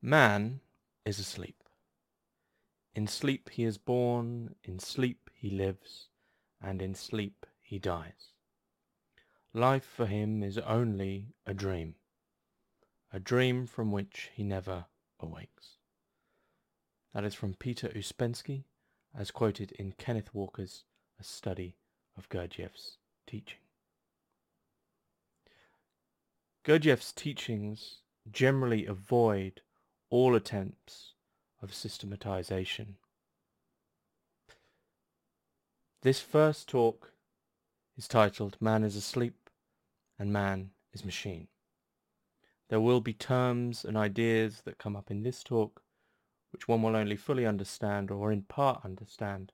Man is asleep. In sleep he is born, in sleep he lives, and in sleep he dies. Life for him is only a dream, a dream from which he never awakes. That is from Peter Uspensky, as quoted in Kenneth Walker's A Study of Gurdjieff's Teaching. Gurdjieff's teachings generally avoid all attempts of systematization. This first talk is titled Man is Asleep and Man is Machine. There will be terms and ideas that come up in this talk which one will only fully understand or in part understand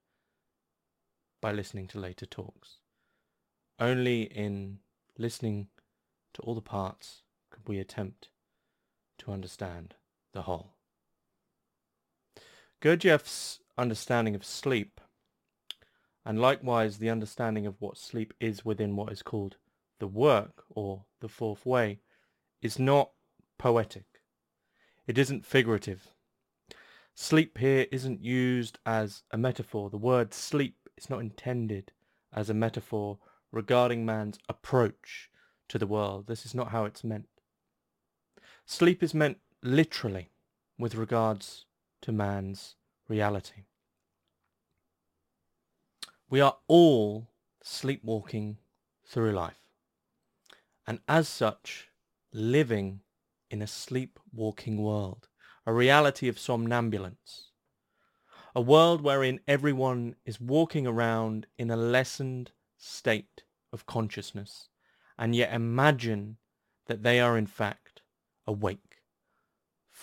by listening to later talks. Only in listening to all the parts could we attempt to understand the whole. Gurdjieff's understanding of sleep, and likewise the understanding of what sleep is within what is called the work or the fourth way, is not poetic. It isn't figurative. Sleep here isn't used as a metaphor. The word sleep is not intended as a metaphor regarding man's approach to the world. This is not how it's meant. Sleep is meant literally with regards to man's reality. We are all sleepwalking through life, and as such, living in a sleepwalking world, a reality of somnambulance, a world wherein everyone is walking around in a lessened state of consciousness, and yet imagine that they are in fact awake,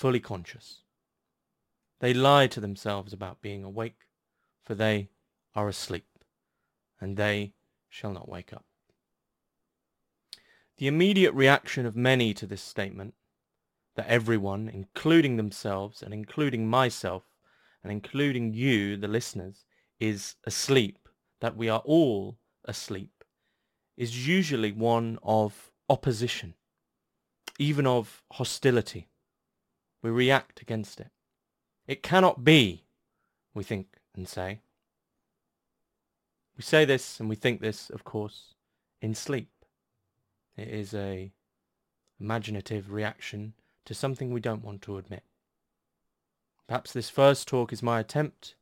fully conscious. They lie to themselves about being awake, for they are asleep, and they shall not wake up. The immediate reaction of many to this statement, that everyone, including themselves and including myself, and including you, the listeners, is asleep, that we are all asleep, is usually one of opposition, even of hostility. We react against it. It cannot be, we think and say. We say this and we think this, of course, in sleep. It is a imaginative reaction to something we don't want to admit. Perhaps this first talk is my attempt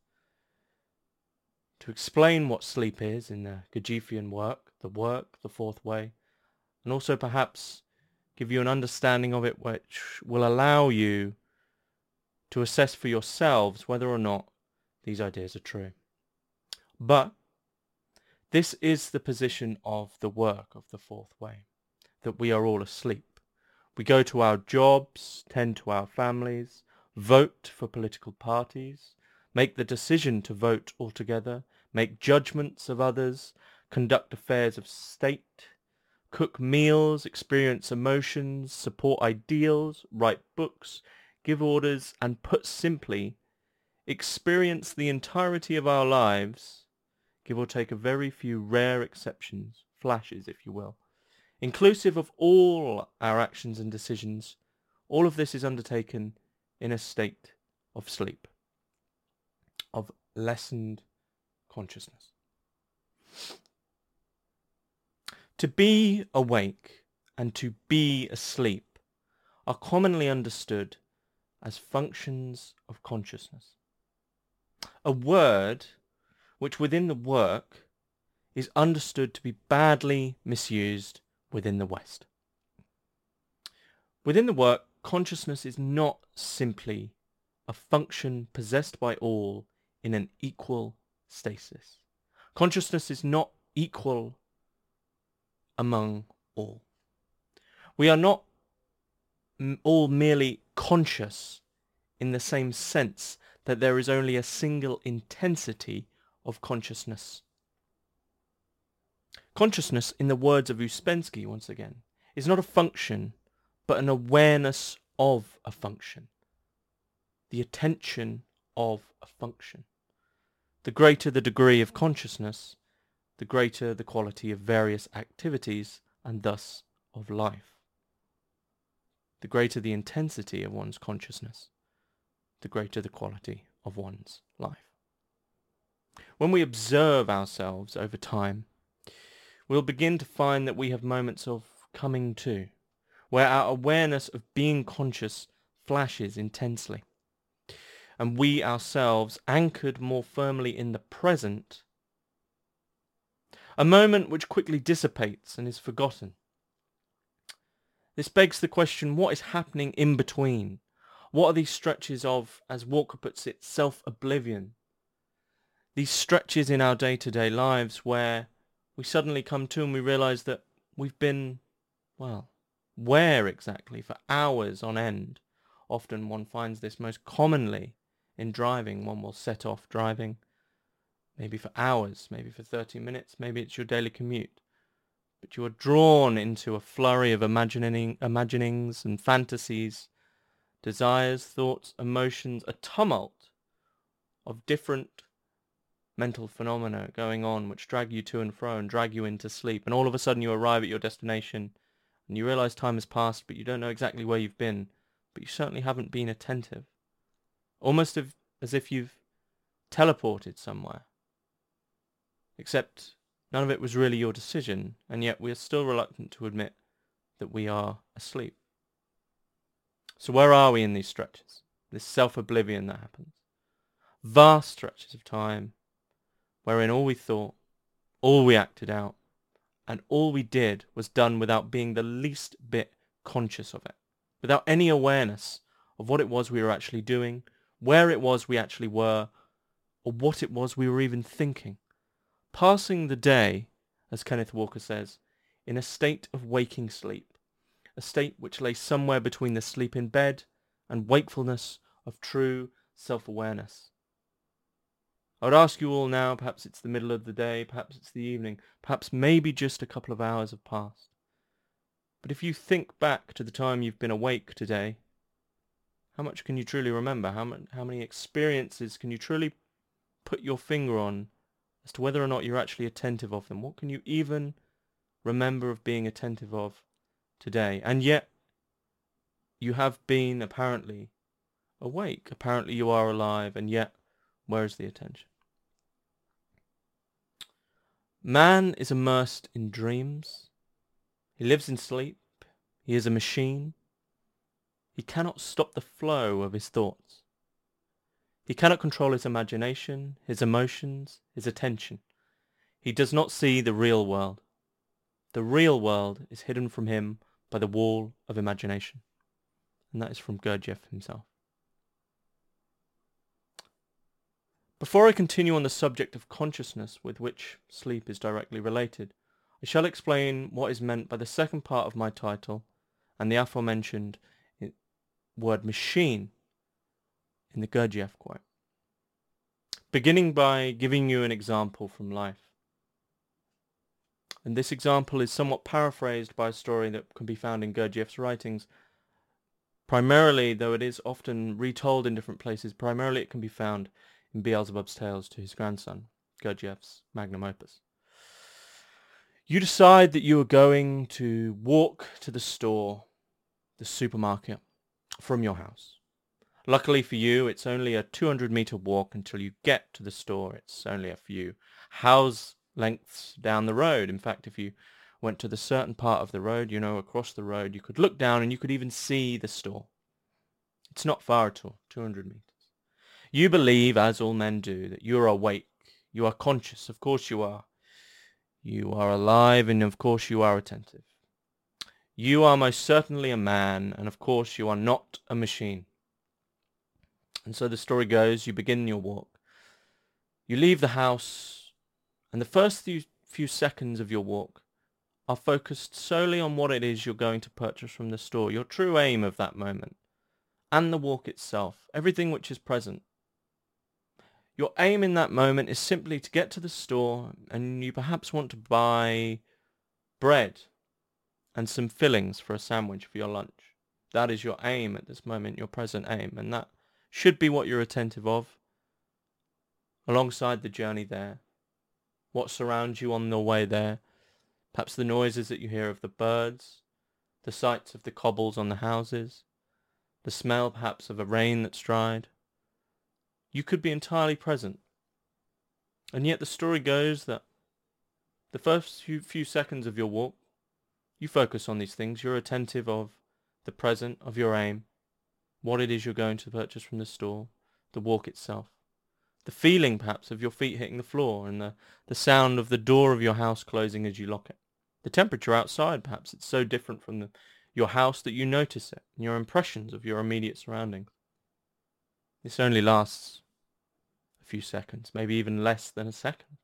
to explain what sleep is in the Gurdjieffian work, the work, the fourth way, and also perhaps give you an understanding of it which will allow you to assess for yourselves whether or not these ideas are true. But this is the position of the work of the fourth way, that we are all asleep. We go to our jobs, tend to our families, vote for political parties, make the decision to vote altogether, make judgments of others, conduct affairs of state, cook meals, experience emotions, support ideals, write books, give orders, and put simply, experience the entirety of our lives, give or take a very few rare exceptions, flashes if you will, inclusive of all our actions and decisions, all of this is undertaken in a state of sleep, of lessened consciousness. To be awake and to be asleep are commonly understood as functions of consciousness. A word which within the work is understood to be badly misused within the West. Within the work, consciousness is not simply a function possessed by all in an equal stasis. Consciousness is not equal among all. We are not all merely conscious in the same sense that there is only a single intensity of consciousness. Consciousness, in the words of Uspensky once again, is not a function, but an awareness of a function, the attention of a function. The greater the degree of consciousness, the greater the quality of various activities and thus of life. the greater the intensity of one's consciousness, the greater the quality of one's life. When we observe ourselves over time, we'll begin to find that we have moments of coming to, where our awareness of being conscious flashes intensely. And we ourselves, anchored more firmly in the present, a moment which quickly dissipates and is forgotten. This begs the question, what is happening in between? What are these stretches of, as Walker puts it, self-oblivion? These stretches in our day-to-day lives where we suddenly come to and we realize that we've been, well, where exactly for hours on end. Often one finds this most commonly in driving. One will set off driving maybe for hours, maybe for 30 minutes, maybe it's your daily commute. But you are drawn into a flurry of imagining, imaginings and fantasies, desires, thoughts, emotions, a tumult of different mental phenomena going on which drag you to and fro and drag you into sleep. And all of a sudden you arrive at your destination and you realize time has passed but you don't know exactly where you've been, but you certainly haven't been attentive. Almost as if you've teleported somewhere. Except none of it was really your decision, and yet we are still reluctant to admit that we are asleep. So where are we in these stretches? This self-oblivion that happens. Vast stretches of time wherein all we thought, all we acted out, and all we did was done without being the least bit conscious of it, without any awareness of what it was we were actually doing, where it was we actually were, or what it was we were even thinking passing the day, as Kenneth Walker says, in a state of waking sleep, a state which lay somewhere between the sleep in bed and wakefulness of true self-awareness. I would ask you all now, perhaps it's the middle of the day, perhaps it's the evening, perhaps maybe just a couple of hours have passed. But if you think back to the time you've been awake today, how much can you truly remember? How, how many experiences can you truly put your finger on as to whether or not you're actually attentive of them. What can you even remember of being attentive of today? And yet, you have been apparently awake. Apparently you are alive, and yet, where is the attention? Man is immersed in dreams. He lives in sleep. He is a machine. He cannot stop the flow of his thoughts. He cannot control his imagination, his emotions, his attention. He does not see the real world. The real world is hidden from him by the wall of imagination. And that is from Gurdjieff himself. Before I continue on the subject of consciousness with which sleep is directly related, I shall explain what is meant by the second part of my title and the aforementioned eh, word machine in the Gurdjieff quote. Beginning by giving you an example from life. And this example is somewhat paraphrased by a story that can be found in Gurdjieff's writings. Primarily, though it is often retold in different places, primarily it can be found in Beelzebub's Tales to his grandson, Gurdjieff's magnum opus. You decide that you are going to walk to the store, the supermarket, from your house. Luckily for you, it's only a 200 meter walk until you get to the store. It's only a few house lengths down the road. In fact, if you went to the certain part of the road, you know, across the road, you could look down and you could even see the store. It's not far at all, 200 meters. You believe, as all men do, that you are awake. You are conscious. Of course you are. You are alive and of course you are attentive. You are most certainly a man and of course you are not a machine. And so the story goes, you begin your walk. You leave the house, and the first few, few seconds of your walk are focused solely on what it is you're going to purchase from the store, your true aim of that moment, and the walk itself, everything which is present. Your aim in that moment is simply to get to the store and you perhaps want to buy bread and some fillings for a sandwich for your lunch. That is your aim at this moment, your present aim, and that should be what you're attentive of. Alongside the journey there, what surrounds you on the way there, perhaps the noises that you hear of the birds, the sights of the cobbles on the houses, the smell perhaps of a rain that's dried. You could be entirely present. And yet the story goes that the first few, few seconds of your walk, you focus on these things. You're attentive of the present, of your aim, what it is you're going to purchase from the store, the walk itself. The feeling perhaps of your feet hitting the floor and the, the sound of the door of your house closing as you lock it. The temperature outside perhaps it's so different from the, your house that you notice it and your impressions of your immediate surroundings. This only lasts a few seconds, maybe even less than a second.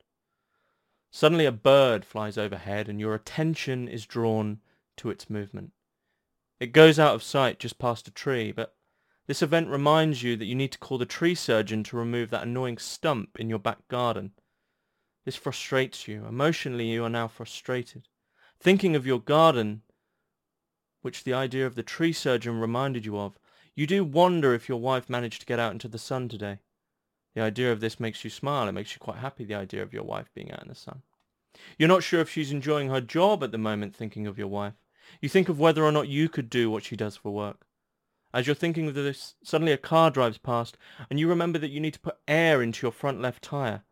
Suddenly a bird flies overhead and your attention is drawn to its movement. It goes out of sight just past a tree, but this event reminds you that you need to call the tree surgeon to remove that annoying stump in your back garden. This frustrates you. Emotionally, you are now frustrated. Thinking of your garden, which the idea of the tree surgeon reminded you of, you do wonder if your wife managed to get out into the sun today. The idea of this makes you smile. It makes you quite happy, the idea of your wife being out in the sun. You're not sure if she's enjoying her job at the moment thinking of your wife. You think of whether or not you could do what she does for work. As you're thinking of this, suddenly a car drives past and you remember that you need to put air into your front left tyre.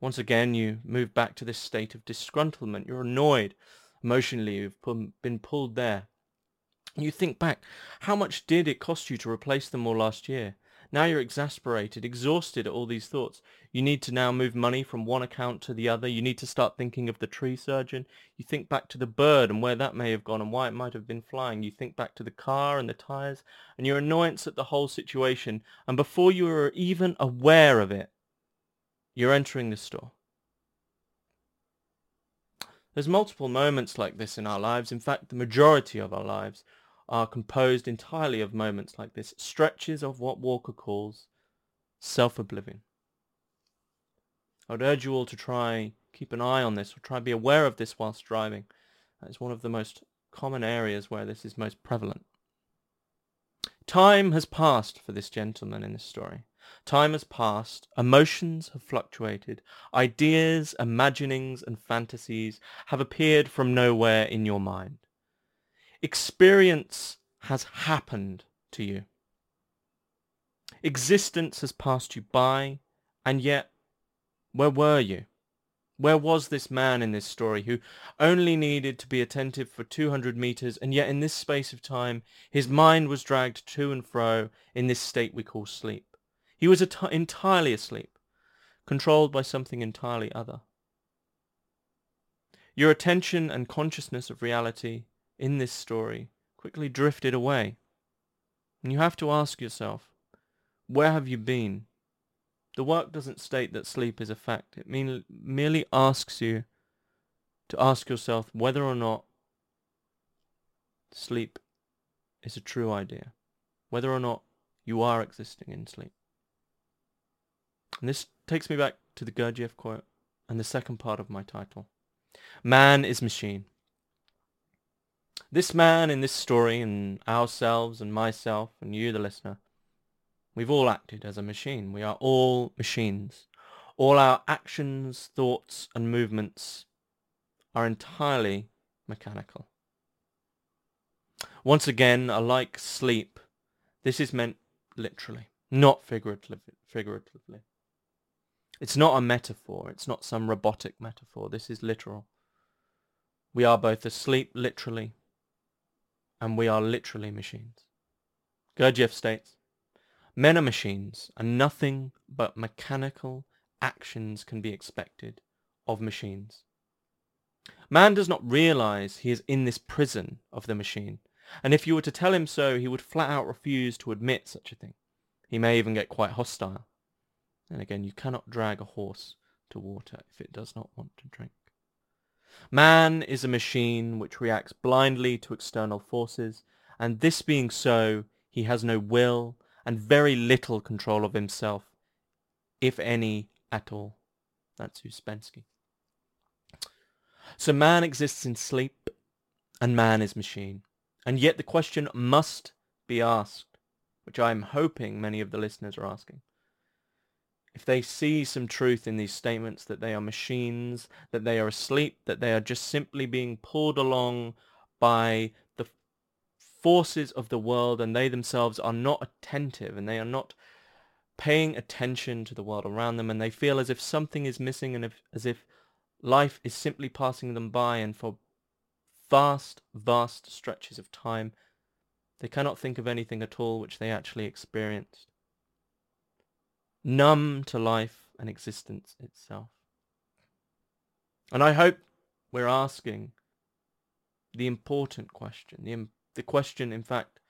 Once again, you move back to this state of disgruntlement. You're annoyed. Emotionally, you've been pulled there. You think back, how much did it cost you to replace them all last year? Now you're exasperated, exhausted at all these thoughts. You need to now move money from one account to the other. You need to start thinking of the tree surgeon. You think back to the bird and where that may have gone and why it might have been flying. You think back to the car and the tires and your annoyance at the whole situation. And before you are even aware of it, you're entering the store. There's multiple moments like this in our lives. In fact, the majority of our lives are composed entirely of moments like this, stretches of what Walker calls self-oblivion. I would urge you all to try keep an eye on this or try be aware of this whilst driving. Is one of the most common areas where this is most prevalent. Time has passed for this gentleman in this story. Time has passed, emotions have fluctuated, ideas, imaginings and fantasies have appeared from nowhere in your mind experience has happened to you. Existence has passed you by, and yet, where were you? Where was this man in this story who only needed to be attentive for 200 meters, and yet in this space of time, his mind was dragged to and fro in this state we call sleep? He was entirely asleep, controlled by something entirely other. Your attention and consciousness of reality in this story quickly drifted away. And you have to ask yourself, where have you been? The work doesn't state that sleep is a fact. It mean, merely asks you to ask yourself whether or not sleep is a true idea, whether or not you are existing in sleep. And this takes me back to the Gurdjieff quote and the second part of my title. Man is machine. This man in this story and ourselves and myself and you the listener, we've all acted as a machine. We are all machines. All our actions, thoughts and movements are entirely mechanical. Once again, like sleep, this is meant literally, not figuratively. It's not a metaphor. It's not some robotic metaphor. This is literal. We are both asleep literally and we are literally machines. Gurdjieff states, Men are machines, and nothing but mechanical actions can be expected of machines. Man does not realize he is in this prison of the machine, and if you were to tell him so, he would flat out refuse to admit such a thing. He may even get quite hostile. And again, you cannot drag a horse to water if it does not want to drink. Man is a machine which reacts blindly to external forces, and this being so, he has no will and very little control of himself, if any at all. That's Ouspensky. So man exists in sleep, and man is machine. And yet the question must be asked, which I am hoping many of the listeners are asking if they see some truth in these statements that they are machines, that they are asleep, that they are just simply being pulled along by the forces of the world and they themselves are not attentive and they are not paying attention to the world around them and they feel as if something is missing and if, as if life is simply passing them by and for vast, vast stretches of time they cannot think of anything at all which they actually experienced. Numb to life and existence itself. And I hope we're asking the important question, the, the question, in fact,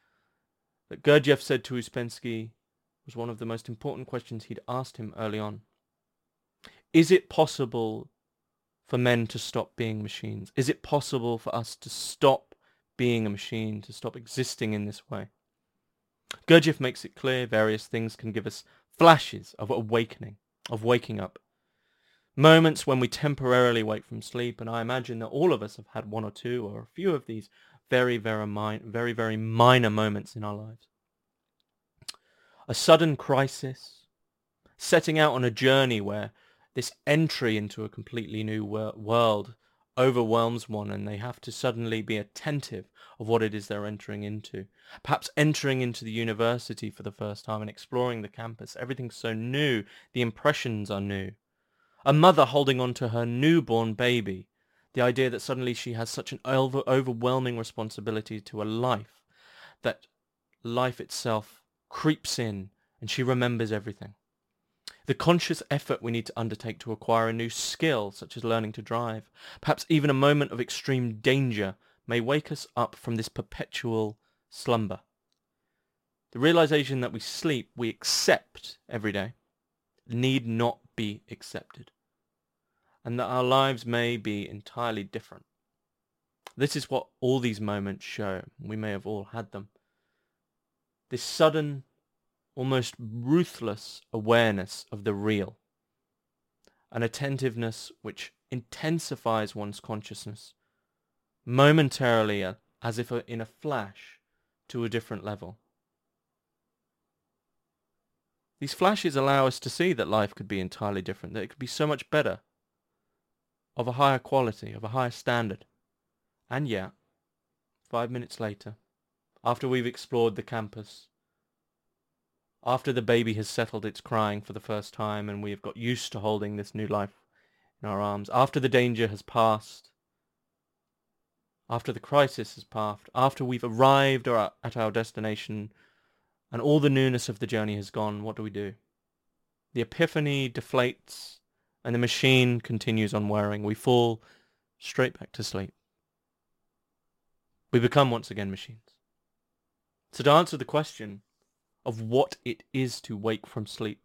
that Gurdjieff said to Uspensky was one of the most important questions he'd asked him early on. Is it possible for men to stop being machines? Is it possible for us to stop being a machine, to stop existing in this way? Gurdjieff makes it clear various things can give us flashes of awakening, of waking up. Moments when we temporarily wake from sleep, and I imagine that all of us have had one or two or a few of these very, very, very, very minor moments in our lives. A sudden crisis, setting out on a journey where this entry into a completely new wor- world overwhelms one and they have to suddenly be attentive of what it is they're entering into. Perhaps entering into the university for the first time and exploring the campus. Everything's so new. The impressions are new. A mother holding on to her newborn baby. The idea that suddenly she has such an over- overwhelming responsibility to a life that life itself creeps in and she remembers everything. The conscious effort we need to undertake to acquire a new skill, such as learning to drive, perhaps even a moment of extreme danger, may wake us up from this perpetual slumber. The realization that we sleep, we accept every day, need not be accepted, and that our lives may be entirely different. This is what all these moments show. We may have all had them. This sudden almost ruthless awareness of the real, an attentiveness which intensifies one's consciousness momentarily uh, as if in a flash to a different level. These flashes allow us to see that life could be entirely different, that it could be so much better, of a higher quality, of a higher standard. And yet, five minutes later, after we've explored the campus, after the baby has settled its crying for the first time and we have got used to holding this new life in our arms, after the danger has passed, after the crisis has passed, after we've arrived at our destination and all the newness of the journey has gone, what do we do? The epiphany deflates and the machine continues on wearing. We fall straight back to sleep. We become once again machines. So to answer the question, of what it is to wake from sleep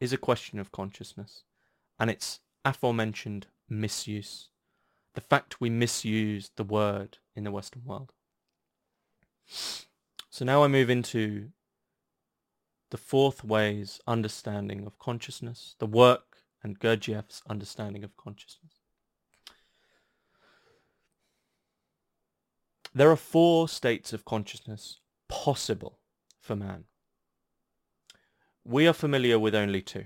is a question of consciousness and its aforementioned misuse. The fact we misuse the word in the Western world. So now I move into the fourth way's understanding of consciousness, the work and Gurdjieff's understanding of consciousness. There are four states of consciousness possible for man. We are familiar with only two.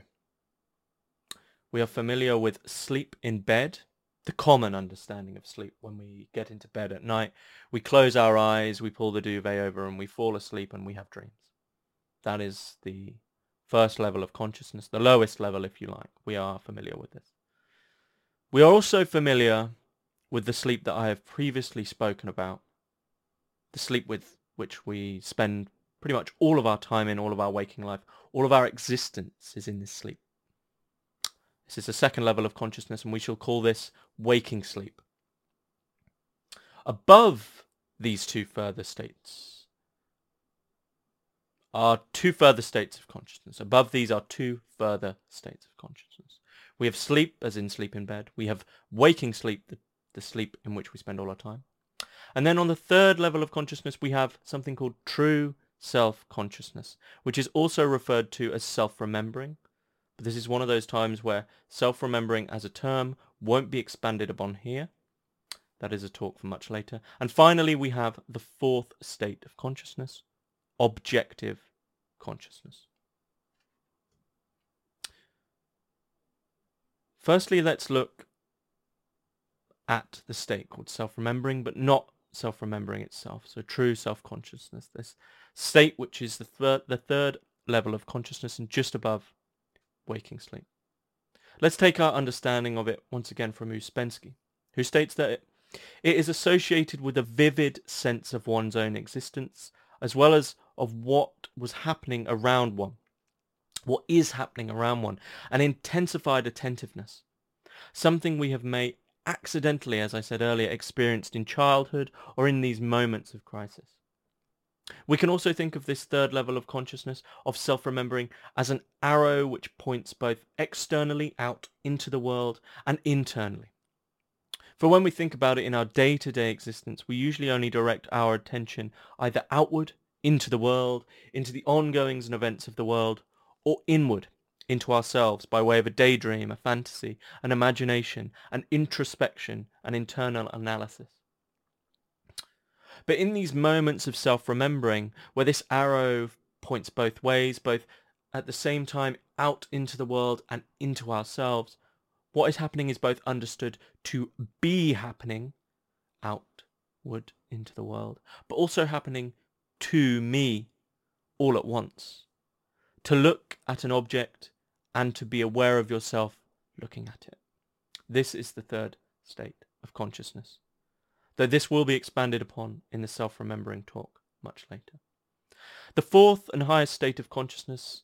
We are familiar with sleep in bed, the common understanding of sleep when we get into bed at night. We close our eyes, we pull the duvet over and we fall asleep and we have dreams. That is the first level of consciousness, the lowest level if you like. We are familiar with this. We are also familiar with the sleep that I have previously spoken about, the sleep with which we spend pretty much all of our time in, all of our waking life, all of our existence is in this sleep. This is the second level of consciousness and we shall call this waking sleep. Above these two further states are two further states of consciousness. Above these are two further states of consciousness. We have sleep, as in sleep in bed. We have waking sleep, the, the sleep in which we spend all our time. And then on the third level of consciousness, we have something called true self-consciousness, which is also referred to as self-remembering. But this is one of those times where self-remembering as a term won't be expanded upon here. That is a talk for much later. And finally, we have the fourth state of consciousness, objective consciousness. Firstly, let's look at the state called self-remembering, but not self-remembering itself. So true self-consciousness, this state which is the third, the third level of consciousness and just above waking sleep. Let's take our understanding of it once again from Uspensky, who states that it, it is associated with a vivid sense of one's own existence, as well as of what was happening around one, what is happening around one, an intensified attentiveness, something we have made accidentally, as I said earlier, experienced in childhood or in these moments of crisis. We can also think of this third level of consciousness, of self-remembering, as an arrow which points both externally out into the world and internally. For when we think about it in our day-to-day existence, we usually only direct our attention either outward, into the world, into the ongoings and events of the world, or inward, into ourselves by way of a daydream, a fantasy, an imagination, an introspection, an internal analysis. But in these moments of self-remembering, where this arrow points both ways, both at the same time out into the world and into ourselves, what is happening is both understood to be happening outward into the world, but also happening to me all at once. To look at an object and to be aware of yourself looking at it. This is the third state of consciousness, though this will be expanded upon in the self-remembering talk much later. The fourth and highest state of consciousness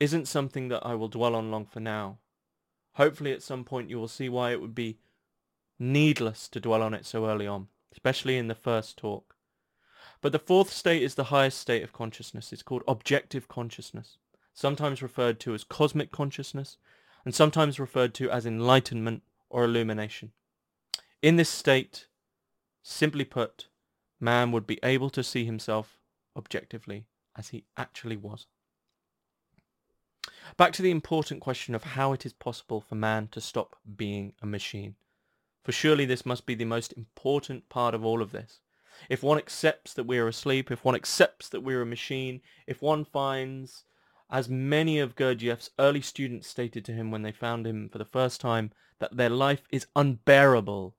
isn't something that I will dwell on long for now. Hopefully at some point you will see why it would be needless to dwell on it so early on, especially in the first talk. But the fourth state is the highest state of consciousness. It's called objective consciousness sometimes referred to as cosmic consciousness, and sometimes referred to as enlightenment or illumination. In this state, simply put, man would be able to see himself objectively as he actually was. Back to the important question of how it is possible for man to stop being a machine. For surely this must be the most important part of all of this. If one accepts that we are asleep, if one accepts that we are a machine, if one finds as many of Gurdjieff's early students stated to him when they found him for the first time, that their life is unbearable.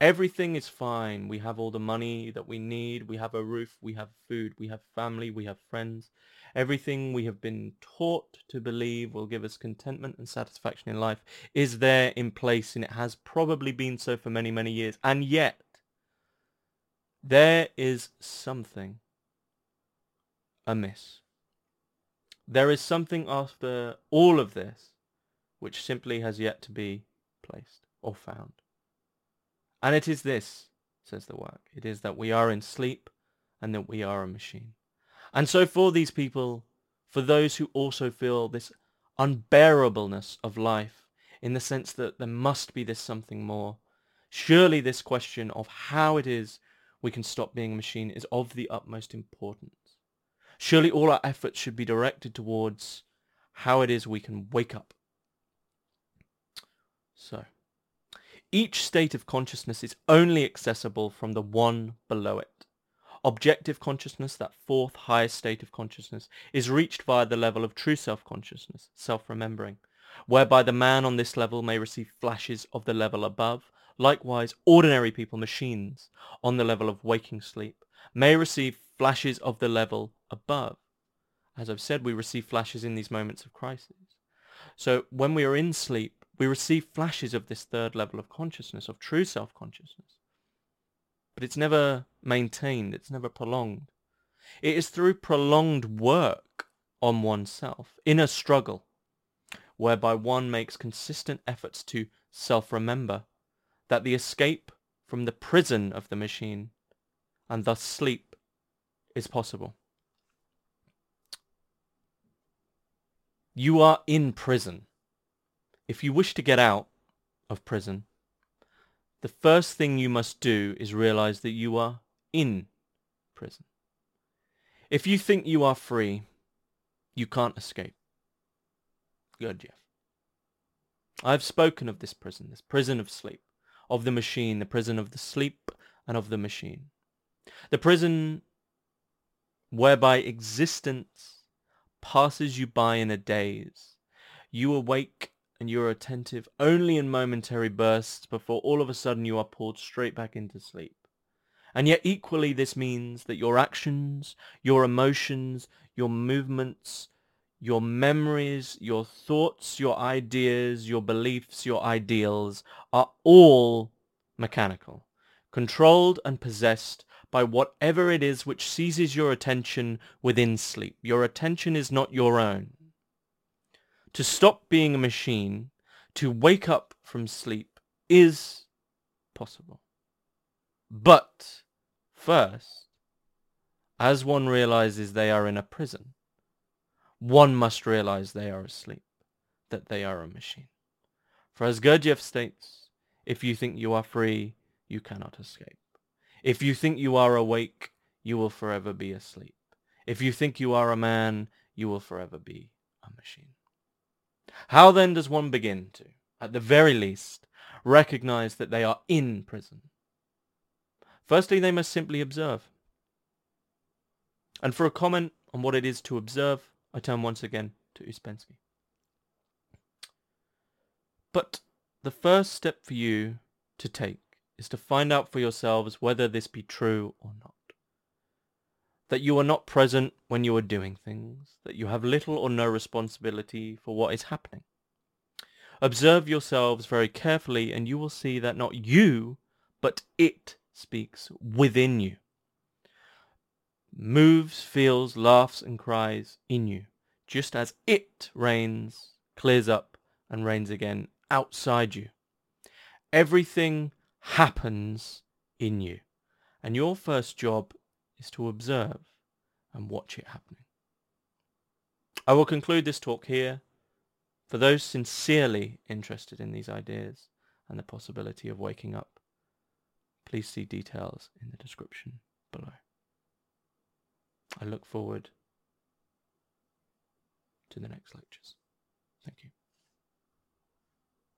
Everything is fine. We have all the money that we need. We have a roof. We have food. We have family. We have friends. Everything we have been taught to believe will give us contentment and satisfaction in life is there in place and it has probably been so for many, many years. And yet, there is something amiss. There is something after all of this which simply has yet to be placed or found. And it is this, says the work. It is that we are in sleep and that we are a machine. And so for these people, for those who also feel this unbearableness of life in the sense that there must be this something more, surely this question of how it is we can stop being a machine is of the utmost importance. Surely all our efforts should be directed towards how it is we can wake up. So, each state of consciousness is only accessible from the one below it. Objective consciousness, that fourth highest state of consciousness, is reached via the level of true self-consciousness, self-remembering, whereby the man on this level may receive flashes of the level above. Likewise, ordinary people, machines, on the level of waking sleep, may receive flashes of the level above. As I've said, we receive flashes in these moments of crisis. So when we are in sleep, we receive flashes of this third level of consciousness, of true self-consciousness. But it's never maintained, it's never prolonged. It is through prolonged work on oneself, in a struggle, whereby one makes consistent efforts to self-remember, that the escape from the prison of the machine, and thus sleep, is possible. You are in prison. If you wish to get out of prison, the first thing you must do is realize that you are in prison. If you think you are free, you can't escape. Gurdjieff. I've spoken of this prison, this prison of sleep, of the machine, the prison of the sleep and of the machine. The prison whereby existence passes you by in a daze. You awake and you are attentive only in momentary bursts before all of a sudden you are pulled straight back into sleep. And yet equally this means that your actions, your emotions, your movements, your memories, your thoughts, your ideas, your beliefs, your ideals are all mechanical, controlled and possessed by whatever it is which seizes your attention within sleep. Your attention is not your own. To stop being a machine, to wake up from sleep, is possible. But first, as one realizes they are in a prison, one must realize they are asleep, that they are a machine. For as Gurdjieff states, if you think you are free, you cannot escape. If you think you are awake, you will forever be asleep. If you think you are a man, you will forever be a machine. How then does one begin to, at the very least, recognize that they are in prison? Firstly, they must simply observe. And for a comment on what it is to observe, I turn once again to Uspensky. But the first step for you to take is to find out for yourselves whether this be true or not. That you are not present when you are doing things, that you have little or no responsibility for what is happening. Observe yourselves very carefully and you will see that not you, but it speaks within you. Moves, feels, laughs and cries in you, just as it rains, clears up and rains again outside you. Everything happens in you. And your first job is to observe and watch it happening. I will conclude this talk here. For those sincerely interested in these ideas and the possibility of waking up, please see details in the description below. I look forward to the next lectures. Thank you.